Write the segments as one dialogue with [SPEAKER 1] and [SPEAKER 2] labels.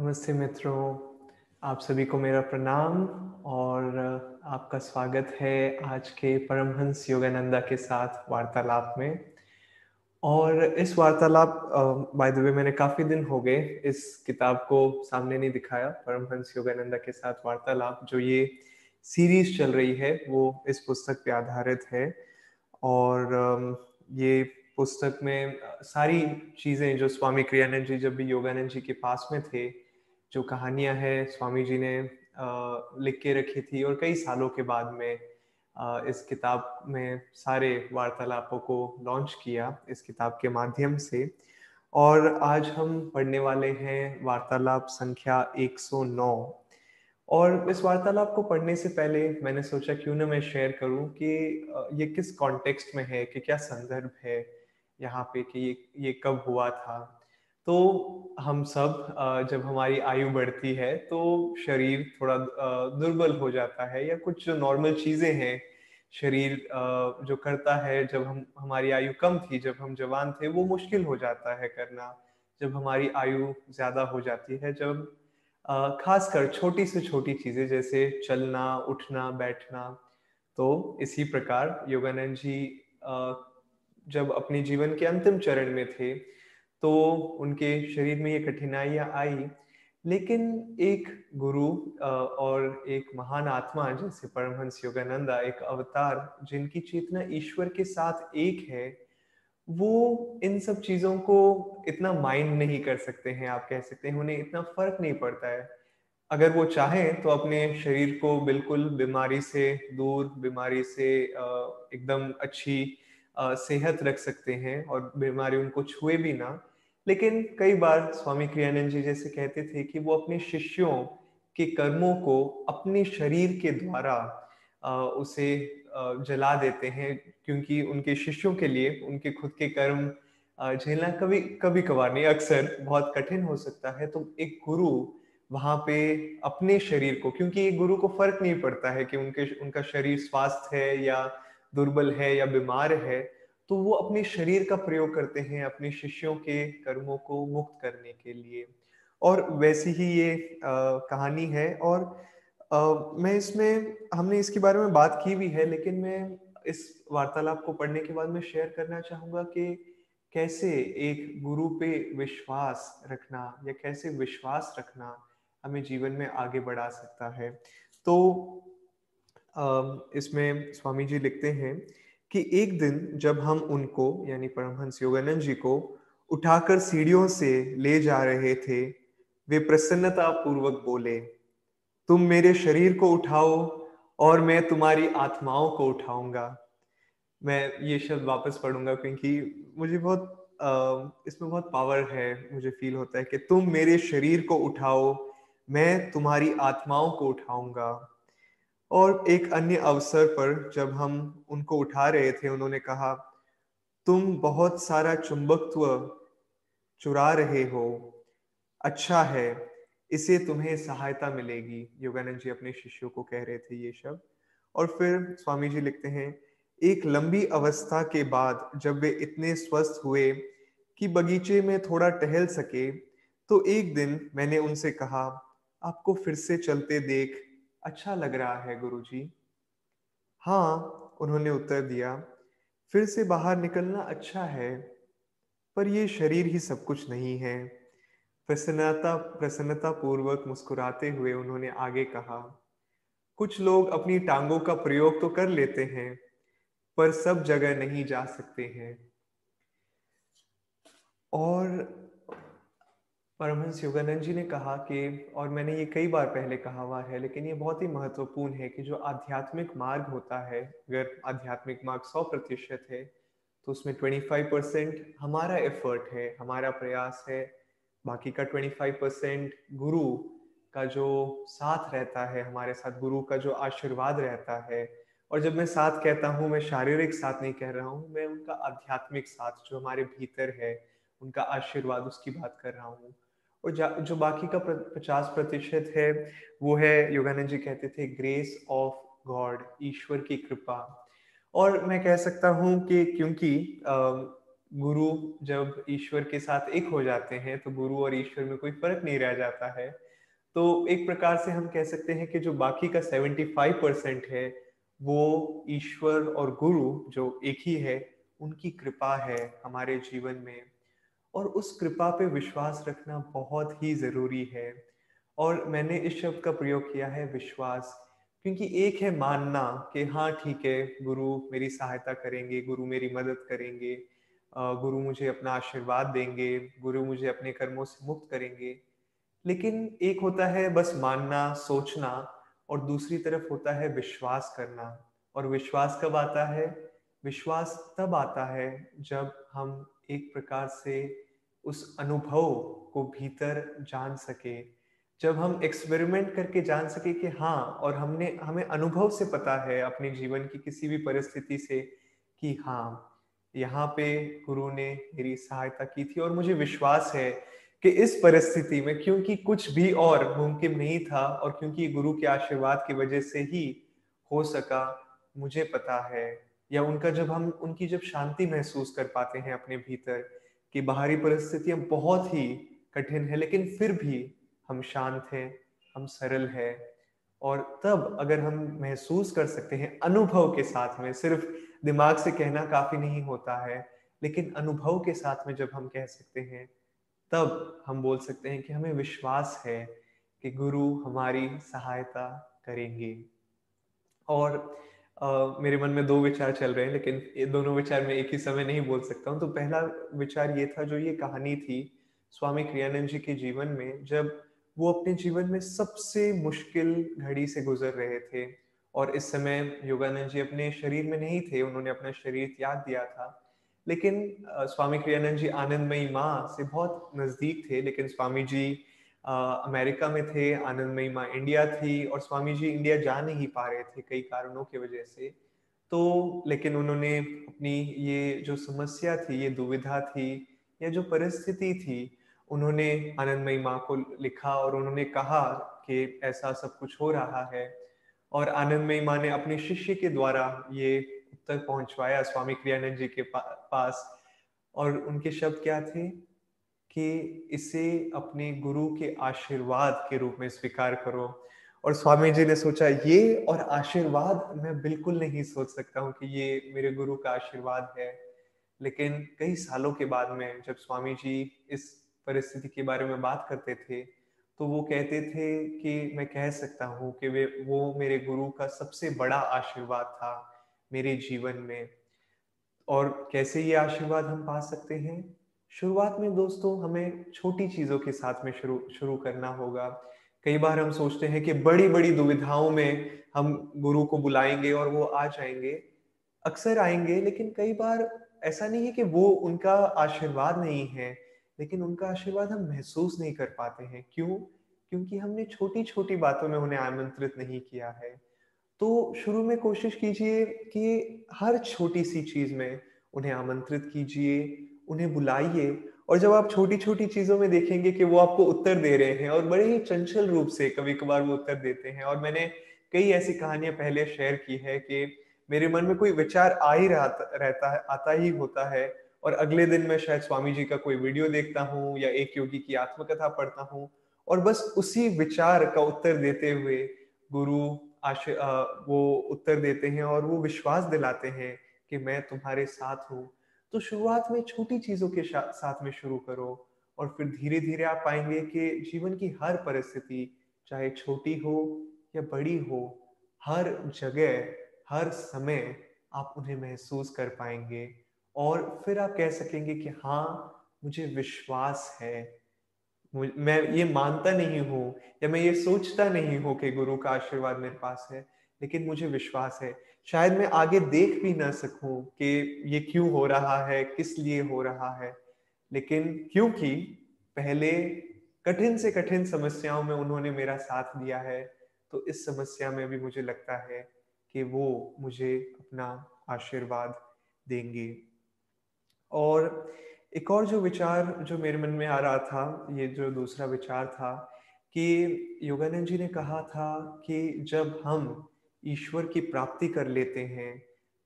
[SPEAKER 1] नमस्ते मित्रों, आप सभी को मेरा प्रणाम और आपका स्वागत है आज के परमहंस योगानंदा के साथ वार्तालाप में। और इस वार्तालाप बाय द वे मैंने काफ़ी दिन हो गए इस किताब को सामने नहीं दिखाया, परमहंस योगानंदा के साथ वार्तालाप। जो ये सीरीज़ चल रही है, वो इस पुस्तक पे आधारित है। और ये पुस्तक में सारी चीज़ें जो स्वामी क्रियानंद जी जब भी योगानंद जी के पास में थे जो कहानियाँ हैं स्वामी जी ने लिख के रखी थी और कई सालों के बाद में इस किताब में सारे वार्तालापों को लॉन्च किया इस किताब के माध्यम से। और आज हम पढ़ने वाले हैं वार्तालाप संख्या 109 और इस वार्तालाप को पढ़ने से पहले मैंने सोचा क्यों ना मैं शेयर करूँ कि ये किस कॉन्टेक्स्ट में है कि क्या संदर्भ है यहाँ पे कि ये ये कब हुआ था। तो हम सब जब हमारी आयु बढ़ती है तो शरीर थोड़ा दुर्बल हो जाता है या कुछ जो नॉर्मल चीज़ें हैं, शरीर जो करता है, जब हम, हमारी आयु कम थी, जब हम जवान थे, वो मुश्किल हो जाता है करना। जब हमारी आयु ज़्यादा हो जाती है, जब खासकर छोटी से छोटी चीज़ें जैसे चलना, उठना, बैठना तो इसी प्रकार योगानंद जी जब अपने जीवन के अंतिम चरण में थे तो उनके शरीर में ये कठिनाइयाँ आई। लेकिन एक गुरु और एक महान आत्मा जैसे परमहंस योगानंदा, एक अवतार जिनकी चेतना ईश्वर के साथ एक है, वो इन सब चीज़ों को इतना माइंड नहीं कर सकते हैं, आप कह सकते हैं, उन्हें इतना फ़र्क नहीं पड़ता है। अगर वो चाहें तो अपने शरीर को बिल्कुल बीमारी से दूर, बीमारी से एकदम अच्छी सेहत रख सकते हैं और बीमारी उनको छुए भी ना। लेकिन कई बार स्वामी क्रियानंद जी जैसे कहते थे कि वो अपने शिष्यों के कर्मों को अपने शरीर के द्वारा उसे जला देते हैं क्योंकि उनके शिष्यों के लिए उनके खुद के कर्म झेलना कभी कभी कभार नहीं, अक्सर बहुत कठिन हो सकता है। तो एक गुरु वहाँ पे अपने शरीर को, क्योंकि एक गुरु को फ़र्क नहीं पड़ता है कि उनके, उनका शरीर स्वास्थ्य है या दुर्बल है या बीमार है तो वो अपने शरीर का प्रयोग करते हैं अपने शिष्यों के कर्मों को मुक्त करने के लिए। और वैसी ही ये आ, कहानी है और आ, मैं इसमें हमने इसके बारे में बात की भी है लेकिन मैं इस वार्तालाप को पढ़ने के बाद मैं शेयर करना चाहूँगा कि कैसे एक गुरु पे विश्वास रखना या कैसे विश्वास रखना हमें जीवन में आगे बढ़ा सकता है। तो इसमें स्वामी जी लिखते हैं कि एक दिन जब हम उनको, यानी परमहंस योगानंद जी को, उठाकर सीढ़ियों से ले जा रहे थे, वे प्रसन्नता पूर्वक बोले, तुम मेरे शरीर को उठाओ और मैं तुम्हारी आत्माओं को उठाऊँगा। मैं ये शब्द वापस पढ़ूँगा क्योंकि मुझे बहुत इसमें बहुत पावर है, मुझे फील होता है कि तुम मेरे शरीर को उठाओ, मैं तुम्हारी आत्माओं को उठाऊँगा। और एक अन्य अवसर पर जब हम उनको उठा रहे थे, उन्होंने कहा, तुम बहुत सारा चुंबकत्व चुरा रहे हो। अच्छा है, इसे तुम्हें सहायता मिलेगी। योगानंद जी अपने शिष्यों को कह रहे थे ये शब्द। और फिर स्वामी जी लिखते हैं, एक लंबी अवस्था के बाद जब वे इतने स्वस्थ हुए कि बगीचे में थोड़ा टहल सके तो एक दिन मैंने उनसे कहा, आपको फिर से चलते देख अच्छा लग रहा है गुरुजी। हाँ उन्होंने उत्तर दिया, फिर से बाहर निकलना अच्छा है, पर ये शरीर ही सब कुछ नहीं है। प्रसन्नता प्रसन्नता पूर्वक मुस्कुराते हुए उन्होंने आगे कहा, कुछ लोग अपनी टांगों का प्रयोग तो कर लेते हैं, पर सब जगह नहीं जा सकते हैं। और परमहंस योगानंद जी ने कहा कि, और मैंने ये कई बार पहले कहा हुआ है, लेकिन ये बहुत ही महत्वपूर्ण है कि जो आध्यात्मिक मार्ग होता है, अगर आध्यात्मिक मार्ग सौ प्रतिशत है तो उसमें ट्वेंटी फाइव परसेंट हमारा एफर्ट है, हमारा प्रयास है, बाकी का ट्वेंटी फाइव परसेंट गुरु का जो साथ रहता है, हमारे साथ गुरु का जो आशीर्वाद रहता है। और जब मैं साथ कहता हूँ, मैं शारीरिक साथ नहीं कह रहा हूँ, मैं उनका आध्यात्मिक साथ जो हमारे भीतर है, उनका आशीर्वाद उसकी बात कर रहा हूँ। और जो बाकी का पचास प्रतिशत है, वो है योगानंद जी कहते थे ग्रेस ऑफ़ गॉड ईश्वर की कृपा। और मैं कह सकता हूँ कि क्योंकि गुरु जब ईश्वर के साथ एक हो जाते हैं तो गुरु और ईश्वर में कोई फ़र्क नहीं रह जाता है। तो एक प्रकार से हम कह सकते हैं कि जो बाकी का 75 परसेंट है, वो ईश्वर और गुरु जो एक ही है, उनकी कृपा है हमारे जीवन में। और उस कृपा पे विश्वास रखना बहुत ही ज़रूरी है। और मैंने इस शब्द का प्रयोग किया है विश्वास, क्योंकि एक है मानना कि हाँ ठीक है, गुरु मेरी सहायता करेंगे, गुरु मेरी मदद करेंगे गुरु मुझे अपना आशीर्वाद देंगे, गुरु मुझे अपने कर्मों से मुक्त करेंगे। लेकिन एक होता है बस मानना, सोचना और दूसरी तरफ़ होता है विश्वास करना। और विश्वास कब आता है? विश्वास तब आता है जब हम एक प्रकार से उस अनुभव को भीतर जान सके। जब हम एक्सपेरिमेंट करके जान सके कि हाँ और हमने, हमें अनुभव से पता है अपने जीवन की किसी भी परिस्थिति से कि हाँ यहाँ पे गुरु ने मेरी सहायता की थी और मुझे विश्वास है कि इस परिस्थिति में क्योंकि कुछ भी और मुमकिन नहीं था और क्योंकि गुरु के आशीर्वाद की वजह से ही हो सका, मुझे पता है। या उनका जब हम, उनकी जब शांति महसूस कर पाते हैं अपने भीतर कि बाहरी परिस्थितियाँ बहुत ही कठिन है, लेकिन फिर भी हम शांत हैं, हम सरल है, और तब अगर हम महसूस कर सकते हैं अनुभव के साथ में, सिर्फ़ दिमाग से कहना काफ़ी नहीं होता है, लेकिन अनुभव के साथ में जब हम कह सकते हैं, तब हम बोल सकते हैं कि हमें विश्वास है कि गुरु हमारी सहायता करेंगे। और मेरे मन में दो विचार चल रहे हैं, लेकिन ये दोनों विचार मैं एक ही समय नहीं बोल सकता हूँ। तो पहला विचार ये था, जो ये कहानी थी स्वामी क्रियानंद जी के जीवन में, जब वो अपने जीवन में सबसे मुश्किल घड़ी से गुजर रहे थे, और इस समय योगानंद जी अपने शरीर में नहीं थे, उन्होंने अपना शरीर त्याग दिया था। लेकिन स्वामी क्रियानंद जी आनंदमयी माँ से बहुत नज़दीक थे, लेकिन स्वामी जी अमेरिका में थे आनंदमयी माँ इंडिया थी और स्वामी जी इंडिया जा नहीं पा रहे थे कई कारणों की वजह से। तो लेकिन उन्होंने अपनी ये जो समस्या थी, ये दुविधा थी, या जो परिस्थिति थी, उन्होंने आनंदमयी माँ को लिखा और उन्होंने कहा कि ऐसा सब कुछ हो रहा है। और आनंदमयी माँ ने अपने शिष्य के द्वारा ये उत्तर पहुंचवाया, स्वामी क्रियानंद जी के पास। और उनके शब्द क्या थे? कि इसे अपने गुरु के आशीर्वाद के रूप में स्वीकार करो। और स्वामी जी ने सोचा, ये और आशीर्वाद मैं बिल्कुल नहीं सोच सकता हूँ कि ये मेरे गुरु का आशीर्वाद है। लेकिन कई सालों के बाद में जब स्वामी जी इस परिस्थिति के बारे में बात करते थे तो वो कहते थे कि मैं कह सकता हूँ कि वे, वो मेरे गुरु का सबसे बड़ा आशीर्वाद था मेरे जीवन में। और कैसे ये आशीर्वाद हम पा सकते हैं? शुरुआत में दोस्तों हमें छोटी चीज़ों के साथ में शुरू शुरू करना होगा। कई बार हम सोचते हैं कि बड़ी बड़ी दुविधाओं में हम गुरु को बुलाएँगे और वो आ जाएँगे, अक्सर आएँगे, लेकिन कई बार ऐसा नहीं है कि वो उनका आशीर्वाद नहीं है, लेकिन उनका आशीर्वाद हम महसूस नहीं कर पाते हैं। क्यों? क्योंकि हमने छोटी छोटी बातों में उन्हें आमंत्रित नहीं किया है। तो शुरू में कोशिश कीजिए कि हर छोटी सी चीज़ में उन्हें आमंत्रित कीजिए उन्हें बुलाइए और जब आप छोटी छोटी चीज़ों में देखेंगे कि वो आपको उत्तर दे रहे हैं और बड़े ही चंचल रूप से कभी कभार वो उत्तर देते हैं और मैंने कई ऐसी कहानियाँ पहले शेयर की है कि मेरे मन में कोई विचार आ ही रहता है, आता ही होता है और अगले दिन मैं शायद स्वामी जी का कोई वीडियो देखता हूँ या एक योगी की आत्मकथा पढ़ता हूँ और बस उसी विचार का उत्तर देते हुए गुरु आश वो उत्तर देते हैं और वो विश्वास दिलाते हैं कि मैं तुम्हारे साथ हूँ। तो शुरुआत में छोटी चीज़ों के साथ में शुरू करो और फिर धीरे धीरे आप पाएँगे कि जीवन की हर परिस्थिति, चाहे छोटी हो या बड़ी हो, हर जगह, हर समय आप उन्हें महसूस कर पाएँगे। और फिर आप कह सकेंगे कि हाँ मुझे विश्वास है। मैं ये मानता नहीं हूँ या मैं ये सोचता नहीं हूँ कि गुरु का आशीर्वाद मेरे पास है। लेकिन मुझे विश्वास है, शायद मैं आगे देख भी ना सकूँ कि ये क्यों हो रहा है, किस लिए हो रहा है। लेकिन क्योंकि पहले कठिन से कठिन समस्याओं में उन्होंने मेरा साथ दिया है तो इस समस्या में भी मुझे लगता है कि वो मुझे अपना आशीर्वाद देंगे। और एक और जो विचार जो मेरे मन में आ रहा था, ये जो दूसरा विचार था कि योगानंद जी ने कहा था कि जब हम ईश्वर की प्राप्ति कर लेते हैं,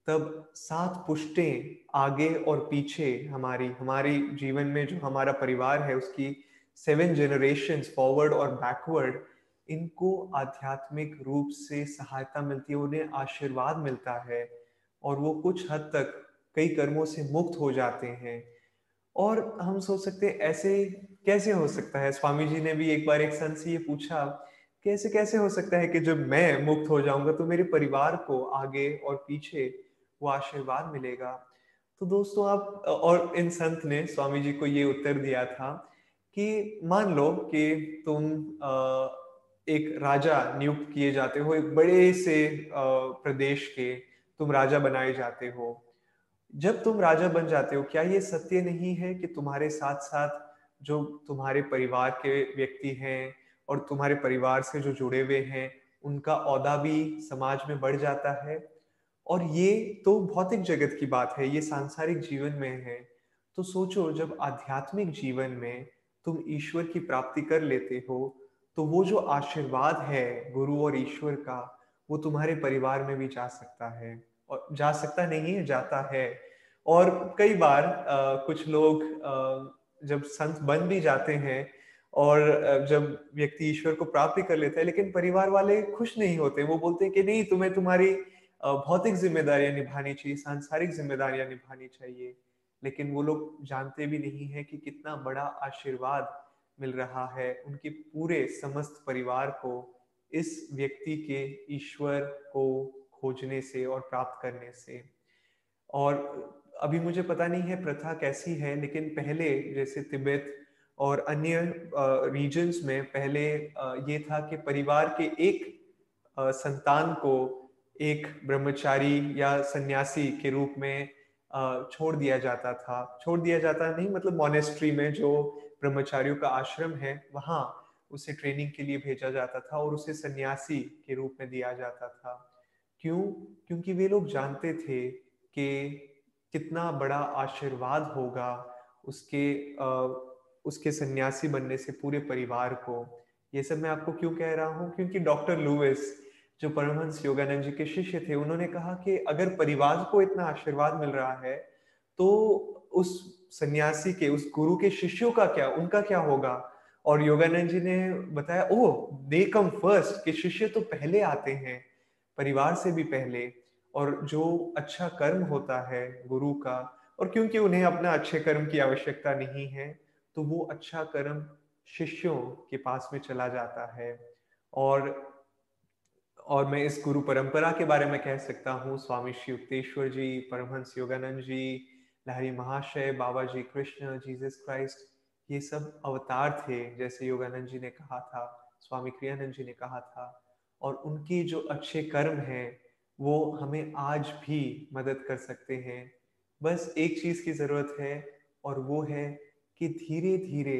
[SPEAKER 1] तब सात पुष्टें आगे और पीछे हमारी हमारी जीवन में जो हमारा परिवार है, उसकी सेवन जनरेशन फॉरवर्ड और बैकवर्ड इनको आध्यात्मिक रूप से सहायता मिलती है, उन्हें आशीर्वाद मिलता है और वो कुछ हद तक कई कर्मों से मुक्त हो जाते हैं। और हम सोच सकते हैं, ऐसे कैसे हो सकता है? स्वामी जी ने भी एक बार एक संत से ये पूछा कैसे कैसे हो सकता है कि जब मैं मुक्त हो जाऊँगा तो मेरे परिवार को आगे और पीछे वो आशीर्वाद मिलेगा? तो दोस्तों, आप, और इन संत ने, स्वामी जी को ये उत्तर दिया था कि मान लो कि तुम एक राजा नियुक्त किए जाते हो, एक बड़े से प्रदेश के तुम राजा बनाए जाते हो। जब तुम राजा बन जाते हो, क्या ये सत्य नहीं है कि तुम्हारे साथ साथ जो तुम्हारे परिवार के व्यक्ति हैं और तुम्हारे परिवार से जो जुड़े हुए हैं उनका औदा भी समाज में बढ़ जाता है। और ये तो भौतिक जगत की बात है ये सांसारिक जीवन में है। तो सोचो जब आध्यात्मिक जीवन में तुम ईश्वर की प्राप्ति कर लेते हो तो वो जो आशीर्वाद है गुरु और ईश्वर का वो तुम्हारे परिवार में भी जा सकता है। और जा सकता नहीं है जाता है। और कई बार आ, कुछ लोग आ, जब संत बन भी जाते हैं और जब व्यक्ति ईश्वर को प्राप्ति कर लेता है, लेकिन परिवार वाले खुश नहीं होते। वो बोलते हैं कि नहीं, तुम्हें तुम्हारी भौतिक जिम्मेदारियाँ निभानी चाहिए, सांसारिक जिम्मेदारियाँ निभानी चाहिए। लेकिन वो लोग जानते भी नहीं है कि कितना बड़ा आशीर्वाद मिल रहा है उनके पूरे समस्त परिवार को इस व्यक्ति के ईश्वर को खोजने से और प्राप्त करने से। और अभी मुझे पता नहीं है प्रथा कैसी है, लेकिन पहले जैसे तिब्बत और अन्य रीजन्स में पहले ये था कि परिवार के एक संतान को एक ब्रह्मचारी या सन्यासी के रूप में छोड़ दिया जाता था। छोड़ दिया जाता नहीं मतलब मोनेस्ट्री में जो ब्रह्मचारियों का आश्रम है, वहाँ उसे ट्रेनिंग के लिए भेजा जाता था और उसे सन्यासी के रूप में दिया जाता था। क्यों? क्योंकि वे लोग जानते थे कि कितना बड़ा आशीर्वाद होगा उसके उसके सन्यासी बनने से पूरे परिवार को। ये सब मैं आपको क्यों कह रहा हूँ? क्योंकि डॉक्टर लुइस, जो परमहंस योगानंद जी के शिष्य थे, उन्होंने कहा कि अगर परिवार को इतना आशीर्वाद मिल रहा है तो उस सन्यासी के, उस गुरु के शिष्यों का क्या, उनका क्या होगा? और योगानंद जी ने बताया ओ दे कम फ़र्स्ट कि शिष्य तो पहले आते हैं, परिवार से भी पहले, और जो अच्छा कर्म होता है गुरु का, और क्योंकि उन्हें अपना अच्छे कर्म की आवश्यकता नहीं है तो वो अच्छा कर्म शिष्यों के पास में चला जाता है। और और मैं इस गुरु परंपरा के बारे में कह सकता हूँ। स्वामी श्री युक्तेश्वर जी, परमहंस योगानंद जी, लहरी महाशय, बाबा जी कृष्ण, जीसस क्राइस्ट, ये सब अवतार थे, जैसे योगानंद जी ने कहा था, स्वामी क्रियानंद जी ने कहा था। और उनकी जो अच्छे कर्म हैं, वो हमें आज भी मदद कर सकते हैं। बस एक चीज़ की ज़रूरत है, और वो है कि धीरे धीरे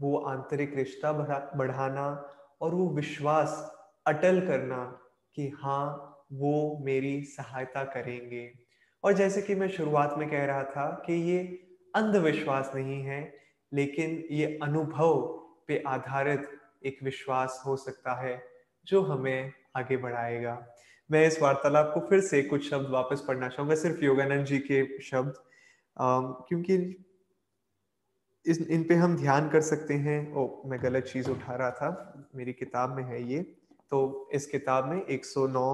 [SPEAKER 1] वो आंतरिक रिश्ता बढ़ाना और वो विश्वास अटल करना कि हाँ वो मेरी सहायता करेंगे। और जैसे कि मैं शुरुआत में कह रहा था कि ये अंधविश्वास नहीं है, लेकिन ये अनुभव पे आधारित एक विश्वास हो सकता है जो हमें आगे बढ़ाएगा। मैं इस वार्तालाप को फिर से कुछ शब्द वापस पढ़ना चाहूँगा, सिर्फ़ योगानंद जी के शब्द क्योंकि इस इन पे हम ध्यान कर सकते हैं। ओ मैं गलत चीज़ उठा रहा था। मेरी किताब में है ये। तो इस किताब में 109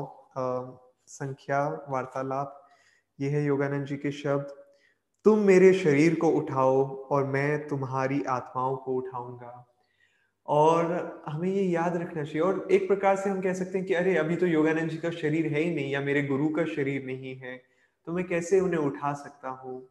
[SPEAKER 1] संख्या वार्तालाप। ये है योगानंद जी के शब्द तुम मेरे शरीर को उठाओ और मैं तुम्हारी आत्माओं को उठाऊँगा। और हमें ये याद रखना चाहिए। और एक प्रकार से हम कह सकते हैं कि अरे अभी तो योगानंद जी का शरीर है ही नहीं या मेरे गुरु का शरीर नहीं है तो मैं कैसे उन्हें उठा सकता हूँ?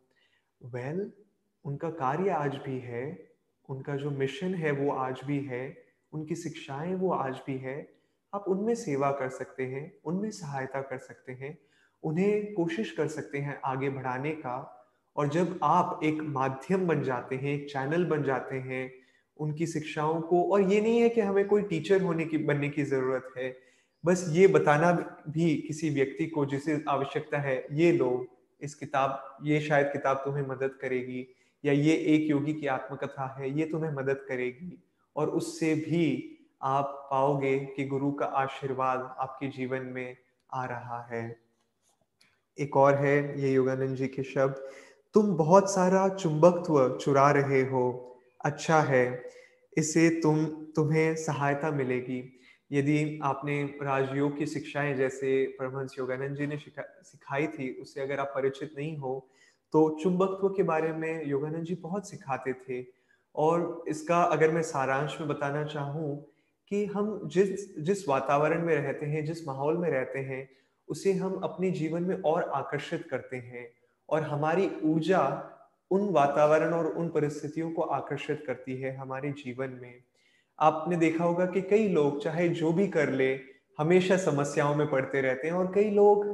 [SPEAKER 1] वेल well, उनका कार्य आज भी है, उनका जो मिशन है वो आज भी है, उनकी शिक्षाएँ वो आज भी है। आप उनमें सेवा कर सकते हैं, उनमें सहायता कर सकते हैं, उन्हें कोशिश कर सकते हैं आगे बढ़ाने का। और जब आप एक माध्यम बन जाते हैं, एक चैनल बन जाते हैं, उनकी शिक्षाओं को, और ये नहीं है कि हमें कोई टीचर होने की, बनने की ज़रूरत है, बस ये बताना भी किसी व्यक्ति को जिसे आवश्यकता है, ये लो, इस किताब, ये शायद किताब तुम्हें मदद करेगी। या ये एक योगी की आत्मकथा है, ये तुम्हें मदद करेगी। और उससे भी आप पाओगे कि गुरु का आशीर्वाद आपके जीवन में आ रहा है। एक और है, ये योगानंद जी के शब्द, तुम बहुत सारा चुंबकत्व चुरा रहे हो। अच्छा है इससे तुम, तुम्हें सहायता मिलेगी। यदि आपने राजयोग की शिक्षाएँ, जैसे परमहंस योगानंद जी ने सिखाई थी उससे अगर आप परिचित नहीं हो तो चुंबकत्व के बारे में योगानंद जी बहुत सिखाते थे। और इसका अगर मैं सारांश में बताना चाहूँ कि हम जिस जिस वातावरण में रहते हैं, जिस माहौल में रहते हैं, उसे हम अपने जीवन में और आकर्षित करते हैं और हमारी ऊर्जा उन वातावरण और उन परिस्थितियों को आकर्षित करती है हमारे जीवन में। आपने देखा होगा कि कई लोग, चाहे जो भी कर ले, हमेशा समस्याओं में पड़ते रहते हैं और कई लोग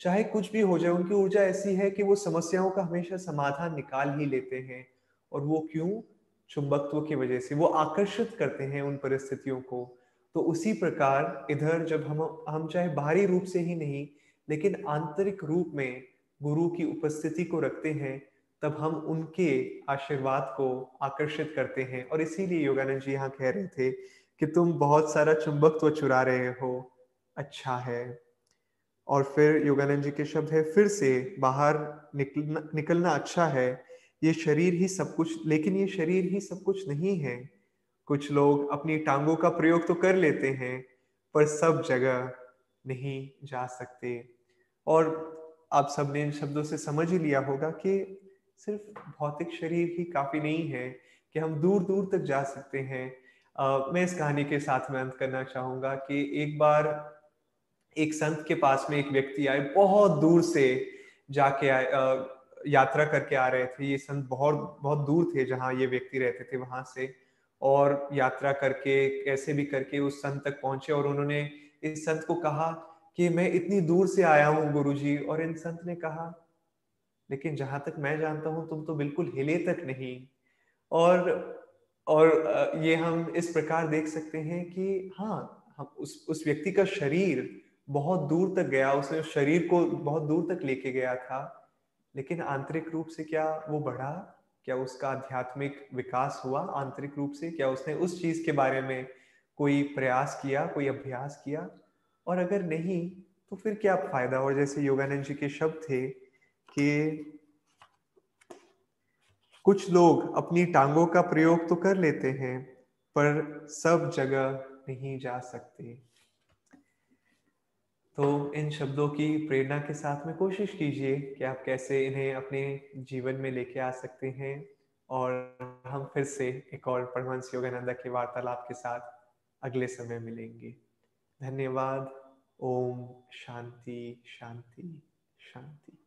[SPEAKER 1] चाहे कुछ भी हो जाए, उनकी ऊर्जा ऐसी है कि वो समस्याओं का हमेशा समाधान निकाल ही लेते हैं और वो क्यों? चुंबकत्व की वजह से। वो आकर्षित करते हैं उन परिस्थितियों को। तो उसी प्रकार इधर जब हम हम चाहे बाहरी रूप से ही नहीं, लेकिन आंतरिक रूप में गुरु की उपस्थिति को रखते हैं, तब हम उनके आशीर्वाद को आकर्षित करते हैं। और इसीलिए योगानंद जी यहाँ कह रहे थे कि तुम बहुत सारा चुंबकत्व चुरा रहे हो। अच्छा है। और फिर योगानंद जी के शब्द है फिर से बाहर निकलना निकलना अच्छा है। ये शरीर ही सब कुछ लेकिन ये शरीर ही सब कुछ नहीं है। कुछ लोग अपनी टांगों का प्रयोग तो कर लेते हैं पर सब जगह नहीं जा सकते। और आप सबने इन शब्दों से समझ ही लिया होगा कि सिर्फ़ भौतिक शरीर ही काफ़ी नहीं है कि हम दूर दूर तक जा सकते हैं। uh, मैं इस कहानी के साथ में अंत करना चाहूँगा कि एक बार एक संत के पास में एक व्यक्ति आए, बहुत दूर से जाके आए यात्रा करके आ रहे थे। ये संत बहुत बहुत दूर थे जहाँ ये व्यक्ति रहते थे, वहाँ से। और यात्रा करके कैसे भी करके उस संत तक पहुँचे और उन्होंने इस संत को कहा कि मैं इतनी दूर से आया हूँ गुरु जी और इन संत ने कहा, लेकिन जहाँ तक मैं जानता हूँ, तुम तो बिल्कुल हिले तक नहीं। और और ये हम इस प्रकार देख सकते हैं कि हाँ हम उस उस व्यक्ति का शरीर बहुत दूर तक गया, उसने उस शरीर को बहुत दूर तक लेके गया था, लेकिन आंतरिक रूप से क्या वो बढ़ा? क्या उसका आध्यात्मिक विकास हुआ आंतरिक रूप से? क्या उसने उस चीज़ के बारे में कोई प्रयास किया, कोई अभ्यास किया? और अगर नहीं तो फिर क्या फ़ायदा? और जैसे योगानंद जी के शब्द थे कि कुछ लोग अपनी टांगों का प्रयोग तो कर लेते हैं, पर सब जगह नहीं जा सकते। तो इन शब्दों की प्रेरणा के साथ में कोशिश कीजिए कि आप कैसे इन्हें अपने जीवन में लेके आ सकते हैं। और हम फिर से एक और परमहंस योगानंदा के वार्तालाप के साथ अगले समय मिलेंगे। धन्यवाद। ओम शांति शांति शांति।